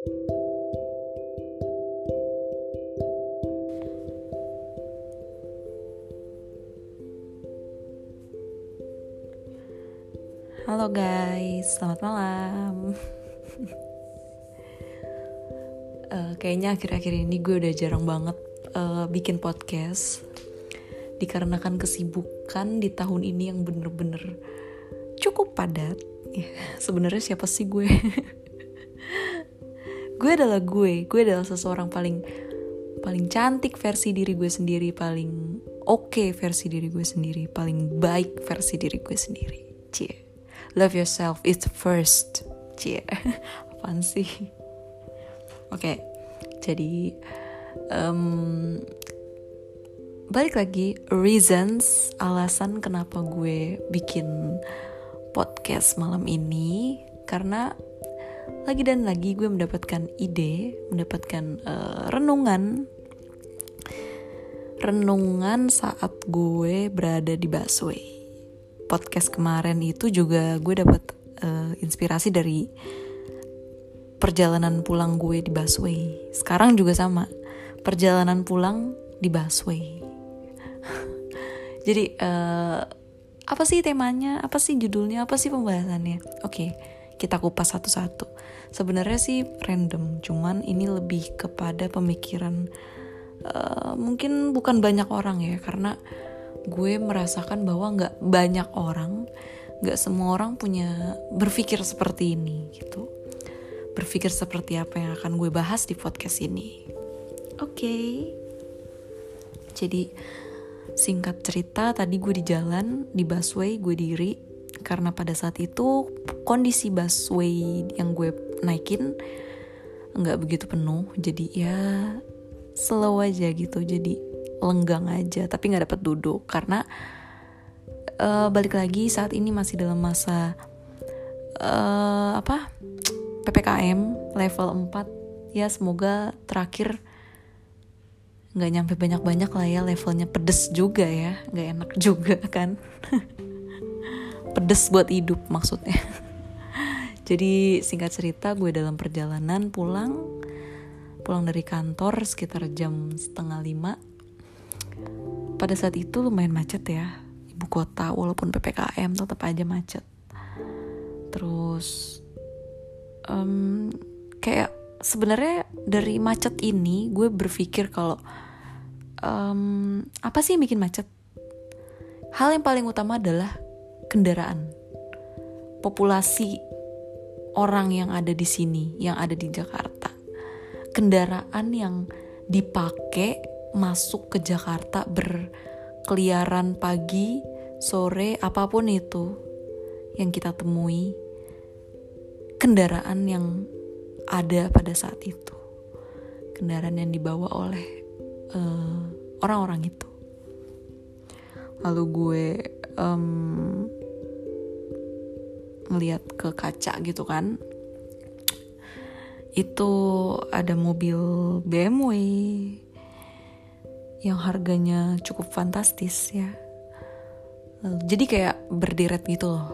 Halo guys, selamat malam. uh, kayaknya akhir-akhir ini gue udah jarang banget uh, bikin podcast dikarenakan kesibukan di tahun ini yang bener-bener cukup padat. Ya, sebenarnya siapa sih gue? gue adalah gue, gue adalah seseorang paling paling cantik versi diri gue sendiri, paling oke okay versi diri gue sendiri, paling baik versi diri gue sendiri. Cie. Love yourself is first. Cie. Apaan sih? Oke. Okay, jadi um, balik lagi reasons alasan kenapa gue bikin podcast malam ini karena lagi dan lagi gue mendapatkan ide mendapatkan uh, renungan renungan saat gue berada di busway podcast kemarin itu juga gue dapat uh, inspirasi dari perjalanan pulang gue di busway. Sekarang juga sama, perjalanan pulang di busway. Jadi uh, apa sih temanya? Apa sih judulnya? Apa sih pembahasannya? Oke, okay, kita kupas satu-satu. Sebenarnya sih random, cuman ini lebih kepada pemikiran uh, mungkin bukan banyak orang ya, karena gue merasakan bahwa nggak banyak orang nggak semua orang punya berpikir seperti ini gitu berpikir seperti apa yang akan gue bahas di podcast ini oke okay. jadi singkat cerita tadi gue di jalan di busway gue diri karena pada saat itu kondisi busway yang gue naikin nggak begitu penuh. Jadi ya slow aja gitu. Jadi lenggang aja. Tapi nggak dapat duduk. Karena uh, balik lagi saat ini masih dalam masa uh, apa ppkm level 4 ya semoga terakhir nggak nyampe banyak-banyak lah ya. Levelnya pedes juga ya. Nggak enak juga kan pedes buat hidup maksudnya. Jadi singkat cerita gue dalam perjalanan pulang pulang dari kantor sekitar jam setengah lima. Pada saat itu lumayan macet ya ibu kota walaupun ppkm tetap aja macet. Terus um, kayak sebenarnya dari macet ini gue berpikir kalau um, apa sih yang bikin macet? Hal yang paling utama adalah kendaraan. Populasi orang yang ada di sini yang ada di Jakarta. Kendaraan yang dipakai masuk ke Jakarta berkeliaran pagi, sore, apa pun itu yang kita temui, kendaraan yang ada pada saat itu, kendaraan yang dibawa oleh uh, orang-orang itu. Lalu gue um, ngeliat ke kaca gitu kan, itu ada mobil BMW yang harganya cukup fantastis ya. Jadi kayak berderet gitu loh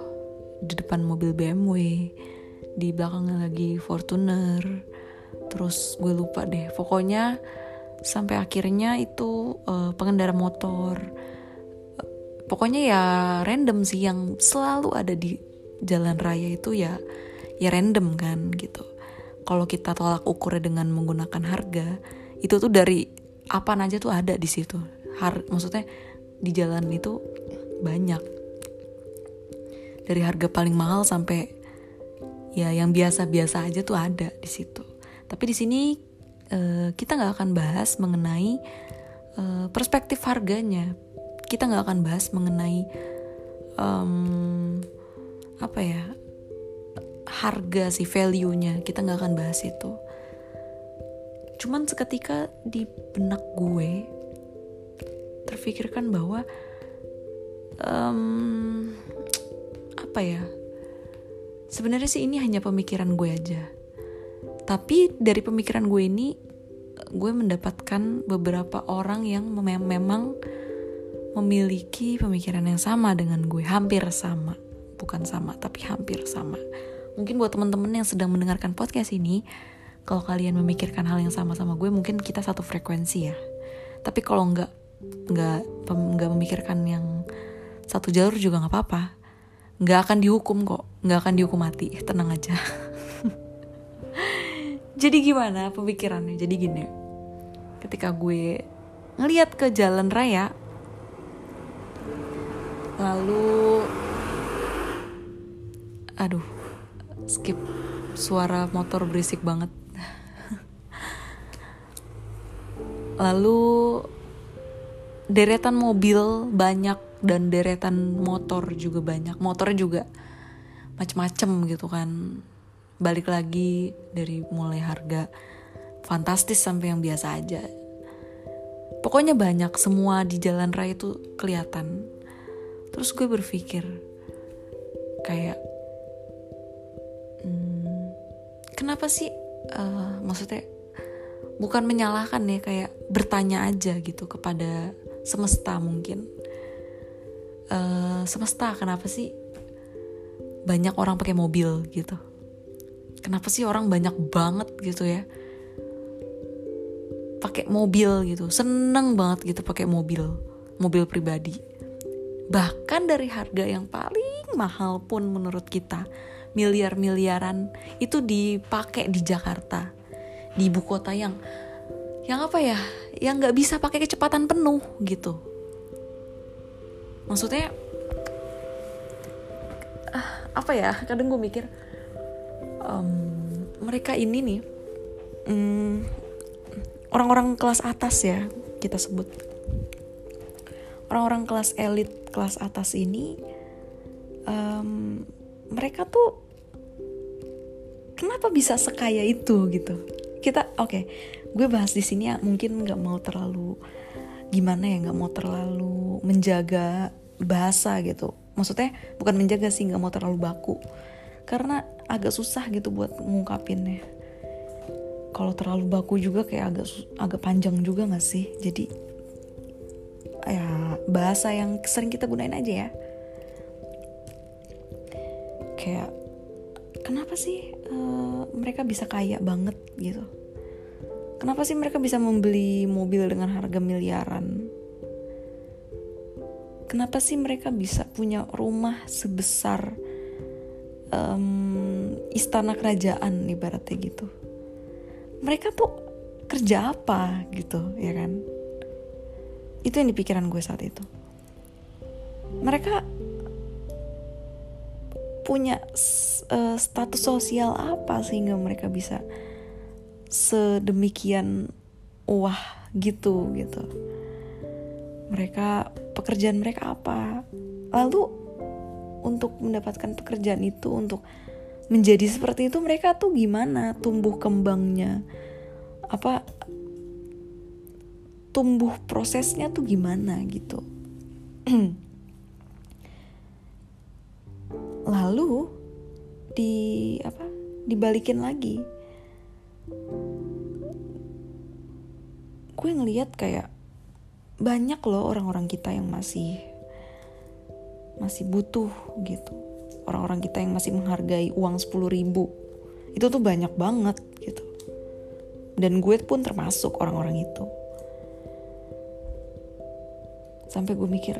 di depan mobil BMW, di belakangnya lagi Fortuner. Terus gue lupa deh, pokoknya sampai akhirnya itu uh, pengendara motor. Pokoknya ya random sih yang selalu ada di jalan raya itu ya ya random kan gitu. Kalau kita tolak ukurnya dengan menggunakan harga, itu tuh dari apa aja tuh ada di situ. Har maksudnya di jalan itu banyak. Dari harga paling mahal sampai ya yang biasa-biasa aja tuh ada di situ. Tapi di sini uh, kita nggak akan bahas mengenai uh, perspektif harganya. Kita nggak akan bahas mengenai um, apa ya harga si value-nya kita nggak akan bahas itu. Cuman seketika di benak gue terfikirkan bahwa um, apa ya sebenarnya sih ini hanya pemikiran gue aja. Tapi dari pemikiran gue ini gue mendapatkan beberapa orang yang mem memang memiliki pemikiran yang sama dengan gue hampir sama bukan sama tapi hampir sama. Mungkin buat teman-teman yang sedang mendengarkan podcast ini kalau kalian memikirkan hal yang sama sama gue mungkin kita satu frekuensi ya. Tapi kalau nggak nggak nggak memikirkan yang satu jalur juga nggak apa-apa. Nggak akan dihukum kok nggak akan dihukum mati. Tenang aja. Jadi gimana pemikirannya? Jadi gini ketika gue ngeliat ke jalan raya lalu aduh skip. Suara motor berisik banget. Lalu deretan mobil banyak dan deretan motor juga banyak. Motor juga macem-macem gitu kan. Balik lagi dari mulai harga fantastis sampai yang biasa aja. Pokoknya banyak semua di jalan raya itu kelihatan. Terus gue berpikir kayak kenapa sih uh, maksudnya bukan menyalahkan ya kayak bertanya aja gitu kepada semesta mungkin. Uh, semesta kenapa sih banyak orang pakai mobil gitu? Kenapa sih orang banyak banget gitu ya? Pakai mobil gitu seneng banget gitu pakai mobil mobil pribadi. Bahkan dari harga yang paling mahal pun menurut kita miliar-miliaran itu dipakai di Jakarta di ibu kota yang yang apa ya yang nggak bisa pakai kecepatan penuh gitu. Maksudnya ah, apa ya kadang gue mikir um, mereka ini nih um, orang-orang kelas atas ya kita sebut. Orang-orang kelas elit kelas atas ini um, mereka tuh kenapa bisa sekaya itu gitu. Kita oke okay, gue bahas di sini ya mungkin nggak mau terlalu gimana ya nggak mau terlalu menjaga bahasa gitu. Maksudnya bukan menjaga sih nggak mau terlalu baku. Karena agak susah gitu buat ngungkapinnya. Kalau terlalu baku juga kayak agak agak panjang juga nggak sih? Jadi ya bahasa yang sering kita gunain aja ya. Kayak kenapa sih uh, mereka bisa kaya banget gitu Kenapa sih mereka bisa membeli mobil dengan harga miliaran? Kenapa sih mereka bisa punya rumah sebesar um, istana kerajaan ibaratnya gitu? Mereka tuh kerja apa gitu ya kan? Itu yang di pikiran gue saat itu. Mereka punya uh, status sosial apa sehingga mereka bisa sedemikian wah gitu gitu. Mereka pekerjaan mereka apa? Lalu untuk mendapatkan pekerjaan itu untuk menjadi seperti itu mereka tuh gimana? Tumbuh kembangnya? Apa tumbuh prosesnya tuh gimana gitu lalu di apa dibalikin lagi. Gue ngeliat kayak banyak loh orang-orang kita yang masih masih butuh gitu. Orang-orang kita yang masih menghargai uang 10 ribu. Itu tuh banyak banget gitu. Dan gue pun termasuk orang-orang itu. Sampai gue mikir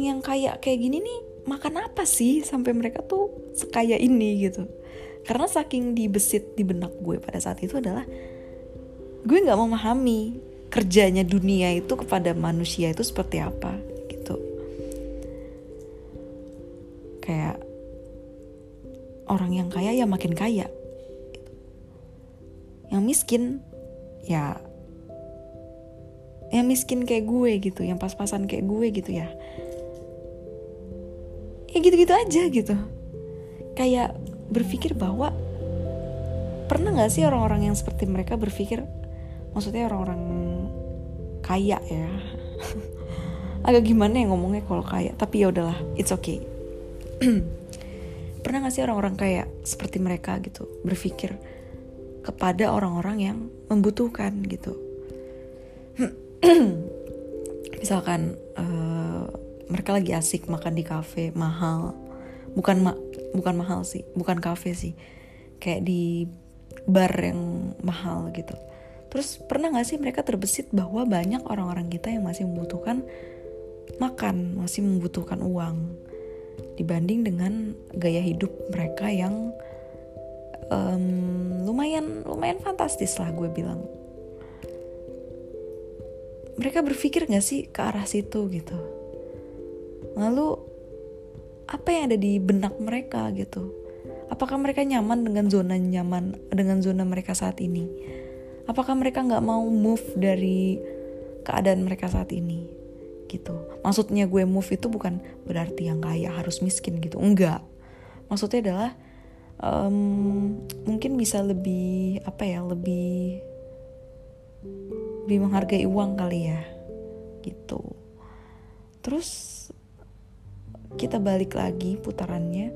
orang-orang yang kaya kayak gini nih makan apa sih sampai mereka tuh sekaya ini gitu. Karena saking dibesit di benak gue pada saat itu adalah gue nggak memahami kerjanya dunia itu kepada manusia itu seperti apa gitu. Kayak orang yang kaya ya makin kaya. Yang miskin ya yang miskin kayak gue gitu yang pas-pasan kayak gue gitu ya ya gitu-gitu aja gitu. Kayak berpikir bahwa pernah nggak sih orang-orang yang seperti mereka berpikir maksudnya orang-orang kaya ya? Agak gimana ya ngomongnya kalau kaya? Tapi ya udahlah it's okay. Pernah gak sih orang-orang kaya seperti mereka gitu berpikir kepada orang-orang yang membutuhkan gitu? Misalkan uh, mereka lagi asik makan di kafe mahal. Bukan ma bukan mahal sih bukan kafe sih. Kayak di bar yang mahal gitu. Terus pernah gak sih mereka terbesit bahwa banyak orang-orang kita yang masih membutuhkan makan masih membutuhkan uang dibanding dengan gaya hidup mereka yang um, lumayan lumayan fantastis lah gue bilang. Mereka berpikir gak sih ke arah situ gitu lalu apa yang ada di benak mereka gitu? Apakah mereka nyaman dengan zona nyaman dengan zona mereka saat ini? Apakah mereka nggak mau move dari keadaan mereka saat ini? Gitu. Maksudnya gue move itu bukan berarti yang kaya harus miskin gitu. Enggak. Maksudnya adalah um, mungkin bisa lebih apa ya lebih lebih menghargai uang kali ya. Gitu. Terus kita balik lagi putarannya.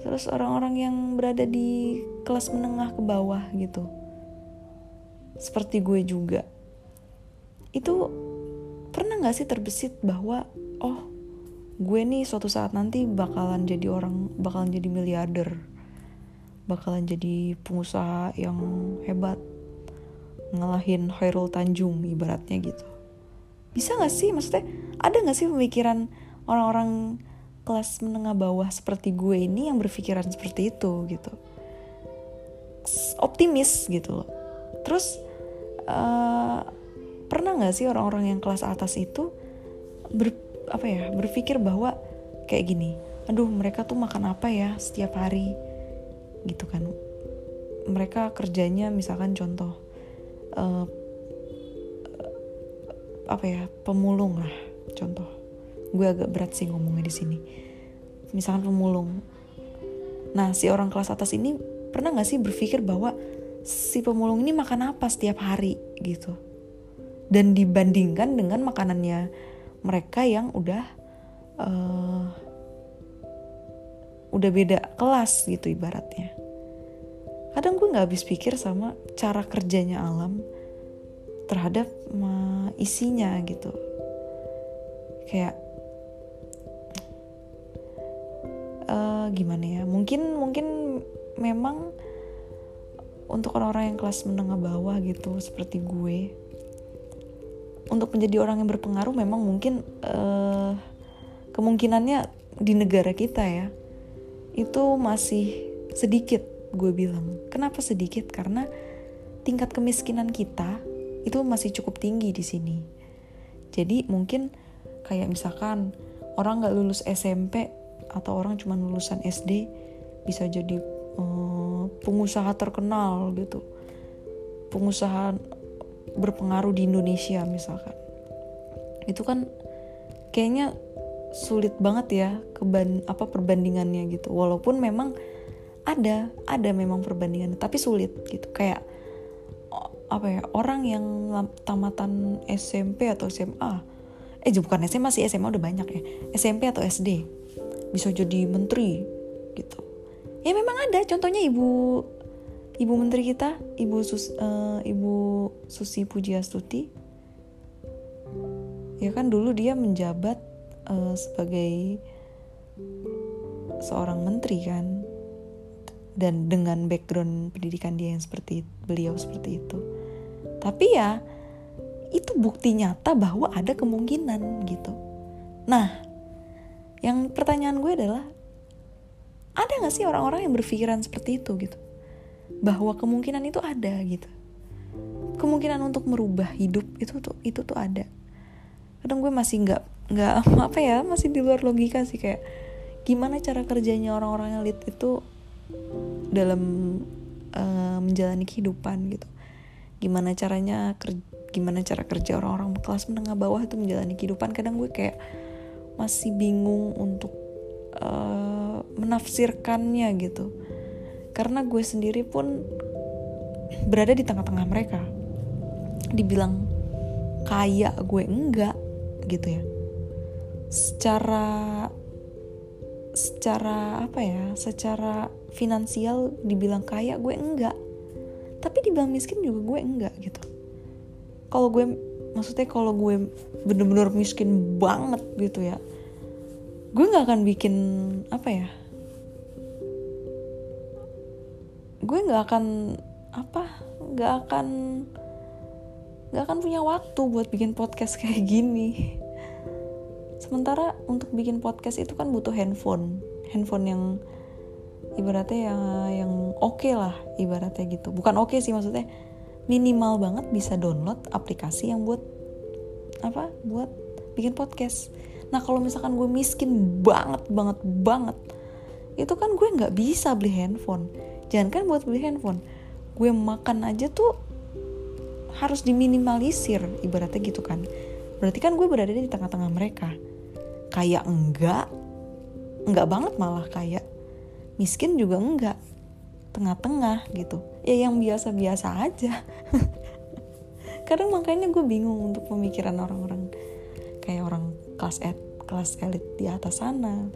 Terus orang-orang yang berada di kelas menengah ke bawah gitu. Seperti gue juga. Itu pernah gak sih terbesit bahwa oh gue nih suatu saat nanti bakalan jadi orang bakalan jadi miliarder. Bakalan jadi pengusaha yang hebat. Ngalahin Khairul Tanjung ibaratnya gitu. Bisa gak sih? Maksudnya ada gak sih pemikiran orang-orang kelas menengah bawah seperti gue ini yang berpikiran seperti itu gitu. Optimis gitu loh. Terus uh, pernah nggak sih orang-orang yang kelas atas itu ber, apa ya berpikir bahwa kayak gini aduh mereka tuh makan apa ya setiap hari? Gitu kan. Mereka kerjanya misalkan contoh uh, apa ya pemulung lah contoh gue agak berat sih ngomongnya di sini. Misalkan pemulung. Nah si orang kelas atas ini pernah nggak sih berpikir bahwa si pemulung ini makan apa setiap hari gitu? Dan dibandingkan dengan makanannya mereka yang udah uh, udah beda kelas gitu ibaratnya. Kadang gue nggak habis pikir sama cara kerjanya alam terhadap isinya gitu. Kayak uh, gimana ya mungkin mungkin memang untuk orang-orang yang kelas menengah bawah gitu seperti gue untuk menjadi orang yang berpengaruh memang mungkin uh, kemungkinannya di negara kita ya itu masih sedikit gue bilang. Kenapa sedikit? Karena tingkat kemiskinan kita itu masih cukup tinggi di sini. Jadi mungkin kayak misalkan orang nggak lulus SMP atau orang cuma lulusan SD bisa jadi uh, pengusaha terkenal gitu. Pengusaha berpengaruh di Indonesia misalkan. Itu kan kayaknya sulit banget ya keban apa perbandingannya gitu. Walaupun memang ada ada memang perbandingan tapi sulit gitu. Kayak apa ya orang yang tamatan SMP atau SMA eh bukan SMA sih SMA udah banyak ya. SMP atau SD bisa jadi menteri gitu. Ya memang ada. Contohnya ibu ibu menteri kita ibu Sus, uh, ibu Susi Pujiastuti. Ya kan dulu dia menjabat uh, sebagai seorang menteri kan. Dan dengan background pendidikan dia yang seperti beliau seperti itu. Tapi ya itu bukti nyata bahwa ada kemungkinan gitu. Nah yang pertanyaan gue adalah ada gak sih orang-orang yang berpikiran seperti itu gitu? Bahwa kemungkinan itu ada gitu. Kemungkinan untuk merubah hidup itu tuh itu tuh ada. Kadang gue masih nggak nggak apa ya masih di luar logika sih kayak gimana cara kerjanya orang-orang elit itu dalam uh, menjalani kehidupan gitu. Gimana caranya gimana cara kerja orang-orang kelas menengah bawah itu menjalani kehidupan. Kadang gue kayak masih bingung untuk uh, menafsirkannya gitu. Karena gue sendiri pun berada di tengah-tengah mereka. Dibilang kaya gue enggak gitu ya. Secara secara apa ya secara finansial dibilang kaya gue enggak. Tapi dibilang miskin juga gue enggak gitu. Kalau gue maksudnya kalau gue bener-bener miskin banget gitu ya gue nggak akan bikin apa ya gue nggak akan apa nggak akan nggak akan punya waktu buat bikin podcast kayak gini. Sementara untuk bikin podcast itu kan butuh handphone handphone yang ibaratnya yang yang oke okay lah ibaratnya gitu. Bukan oke okay sih maksudnya minimal banget bisa download aplikasi yang buat apa buat bikin podcast. Nah kalau misalkan gue miskin banget banget banget itu kan gue nggak bisa beli handphone. Jangan kan buat beli handphone gue makan aja tuh harus diminimalisir ibaratnya gitu kan. Berarti kan gue berada di tengah-tengah mereka. Kayak enggak enggak banget malah kayak miskin juga enggak. Tengah-tengah gitu ya yang biasa-biasa aja. Kadang makanya gue bingung untuk pemikiran orang-orang kayak orang kelas et kelas elit di atas sana.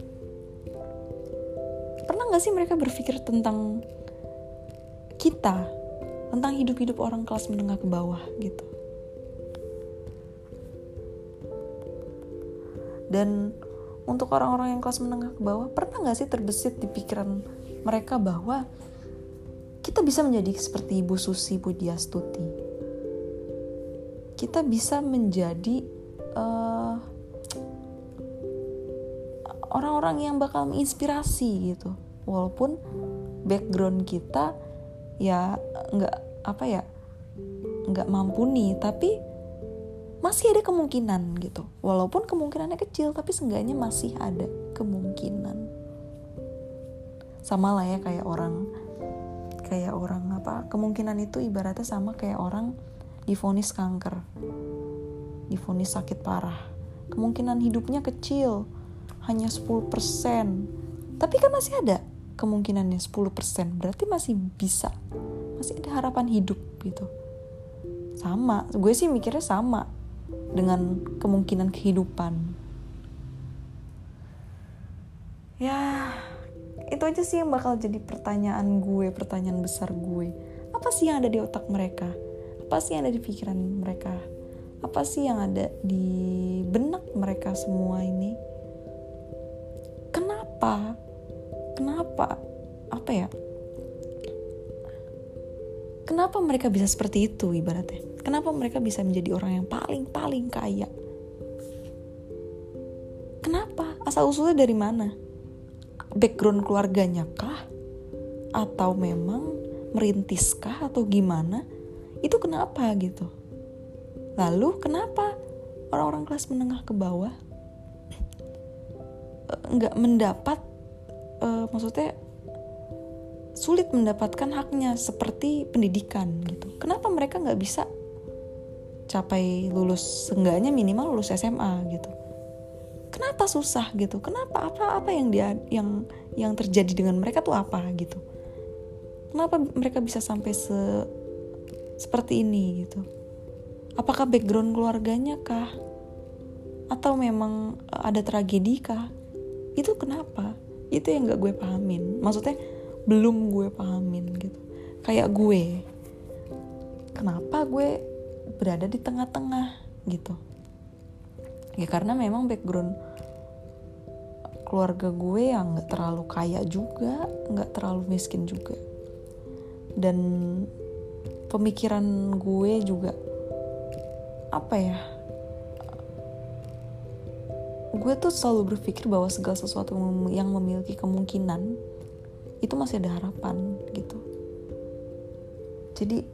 Pernah nggak sih mereka berpikir tentang kita tentang hidup-hidup orang kelas menengah ke bawah gitu? Dan untuk orang-orang yang kelas menengah ke bawah pernah nggak sih terbesit di pikiran mereka bahwa kita bisa menjadi seperti Ibu Susi Pujiastuti kita bisa menjadi uh, orang-orang yang bakal menginspirasi gitu. Walaupun background kita ya nggak apa ya nggak mampu nih tapi masih ada kemungkinan gitu. Walaupun kemungkinannya kecil tapi seenggaknya masih ada kemungkinan. Sama lah ya kayak orang kayak orang apa kemungkinan itu ibaratnya sama kayak orang difonis kanker difonis sakit parah. Kemungkinan hidupnya kecil hanya 10% tapi kan masih ada kemungkinannya 10% berarti masih bisa masih ada harapan hidup gitu. Sama gue sih mikirnya sama dengan kemungkinan kehidupan. Ya, itu aja sih yang bakal jadi pertanyaan gue, pertanyaan besar gue. Apa sih yang ada di otak mereka? Apa sih yang ada di pikiran mereka? Apa sih yang ada di benak mereka semua ini? Kenapa? Kenapa? Apa ya? Kenapa mereka bisa seperti itu ibaratnya? Kenapa mereka bisa menjadi orang yang paling-paling kaya? Kenapa? Asal usulnya dari mana? Background keluarganya kah? Atau memang merintis kah atau gimana? Itu kenapa gitu? Lalu kenapa orang-orang kelas menengah ke bawah eh, nggak mendapat uh, maksudnya sulit mendapatkan haknya seperti pendidikan gitu. Kenapa mereka nggak bisa capai lulus seenggaknya minimal lulus SMA gitu? Kenapa susah gitu? Kenapa apa apa yang dia yang yang terjadi dengan mereka tuh apa gitu? Kenapa mereka bisa sampai se seperti ini gitu? Apakah background keluarganya kah? Atau memang ada tragedi kah? Itu kenapa? Itu yang gak gue pahamin. Maksudnya belum gue pahamin gitu kayak gue kenapa gue berada di tengah-tengah gitu ya karena memang background keluarga gue yang nggak terlalu kaya juga nggak terlalu miskin juga. Dan pemikiran gue juga apa ya gue tuh selalu berpikir bahwa segala sesuatu yang memiliki kemungkinan itu masih ada harapan gitu. Jadi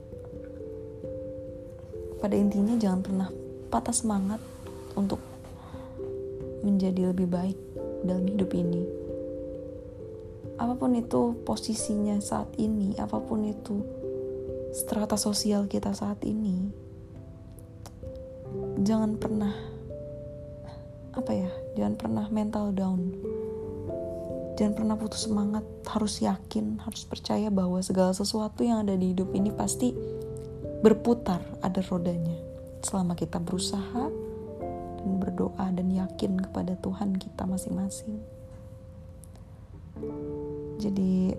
pada intinya jangan pernah patah semangat untuk menjadi lebih baik dalam hidup ini apa pun itu posisinya saat ini apa pun itu strata sosial kita saat ini jangan pernah apa ya jangan pernah mental down Jangan pernah putus semangat, harus yakin, harus percaya bahwa segala sesuatu yang ada di hidup ini pasti berputar, ada rodanya. Selama kita berusaha berdoa dan yakin kepada Tuhan kita masing-masing. Jadi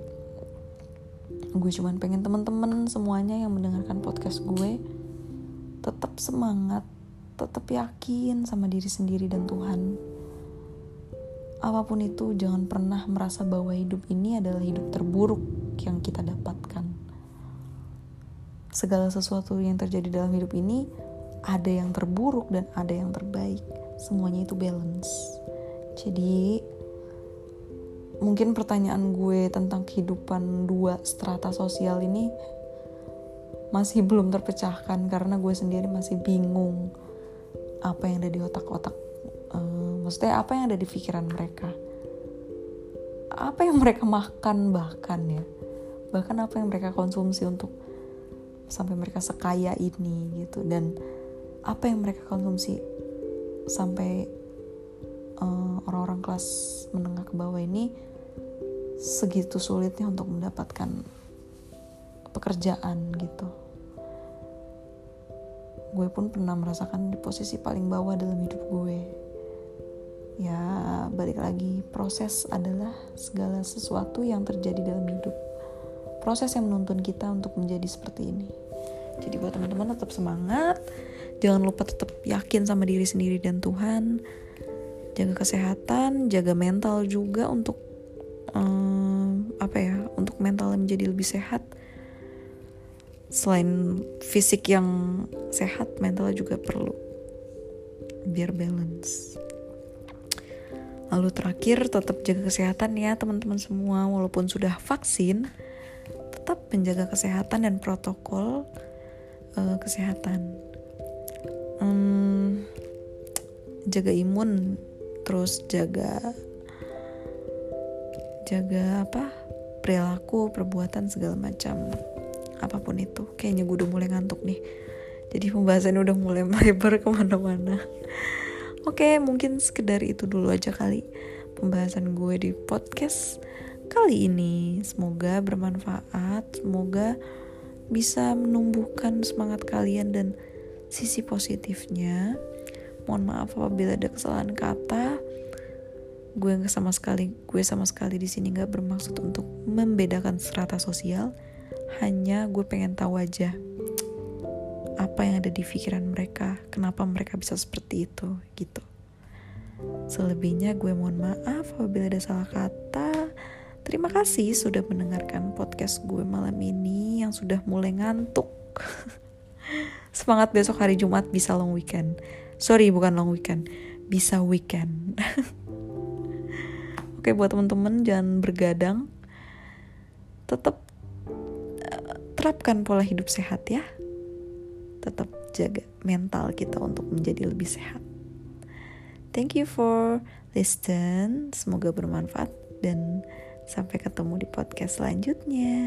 gue cuman pengen teman-teman semuanya yang mendengarkan podcast gue tetap semangat, tetap yakin sama diri sendiri dan Tuhan apa pun itu jangan pernah merasa bahwa hidup ini adalah hidup terburuk yang kita dapatkan segala sesuatu yang terjadi dalam hidup ini ada yang terburuk dan ada yang terbaik. Semuanya itu balance. Jadi mungkin pertanyaan gue tentang kehidupan dua strata sosial ini masih belum terpecahkan karena gue sendiri masih bingung apa yang ada di otak-otak uh, maksudnya apa yang ada di pikiran mereka. Apa yang mereka makan bahkan ya. Bahkan apa yang mereka konsumsi untuk sampai mereka sekaya ini gitu. Dan apa yang mereka konsumsi sampai uh, orang-orang kelas menengah ke bawah ini segitu sulitnya untuk mendapatkan pekerjaan gitu. Gue pun pernah merasakan di posisi paling bawah dalam hidup gue. Ya balik lagi proses adalah segala sesuatu yang terjadi dalam hidup. Proses yang menuntun kita untuk menjadi seperti ini jadi buat teman-teman tetap semangat. Jangan lupa tetap yakin sama diri sendiri dan Tuhan. Jaga kesehatan jaga mental juga untuk um, apa ya untuk mentalnya menjadi lebih sehat. Selain fisik yang sehat mentalnya juga perlu biar balance. Lalu terakhir tetap jaga kesehatan ya teman-teman semua. Walaupun sudah vaksin tetap menjaga kesehatan dan protokol uh, kesehatan. Um, jaga imun terus jaga jaga apa? Perilaku perbuatan segala macam. Apa pun itu. Kayaknya gue udah mulai ngantuk nih. Jadi pembahasan udah mulai melebar ke mana-mana. Oke mungkin sekedar itu dulu aja kali pembahasan gue di podcast kali ini. Semoga bermanfaat semoga bisa menumbuhkan semangat kalian dan sisi positifnya. Mohon maaf apabila ada kesalahan kata. Gue nggak sama sekali gue sama sekali di sini nggak bermaksud untuk membedakan strata sosial. Hanya gue pengen tahu aja apa yang ada di pikiran mereka. Kenapa mereka bisa seperti itu gitu. Selebihnya gue mohon maaf apabila ada salah kata terima kasih sudah mendengarkan podcast gue malam ini yang sudah mulai ngantuk semangat besok hari Jumat bisa long weekend sorry bukan long weekend bisa weekend Oke buat temen-temen jangan bergadang. Tetap uh, terapkan pola hidup sehat ya. Tetap jaga mental kita untuk menjadi lebih sehat. Thank you for listen. Semoga bermanfaat dan sampai ketemu di podcast selanjutnya.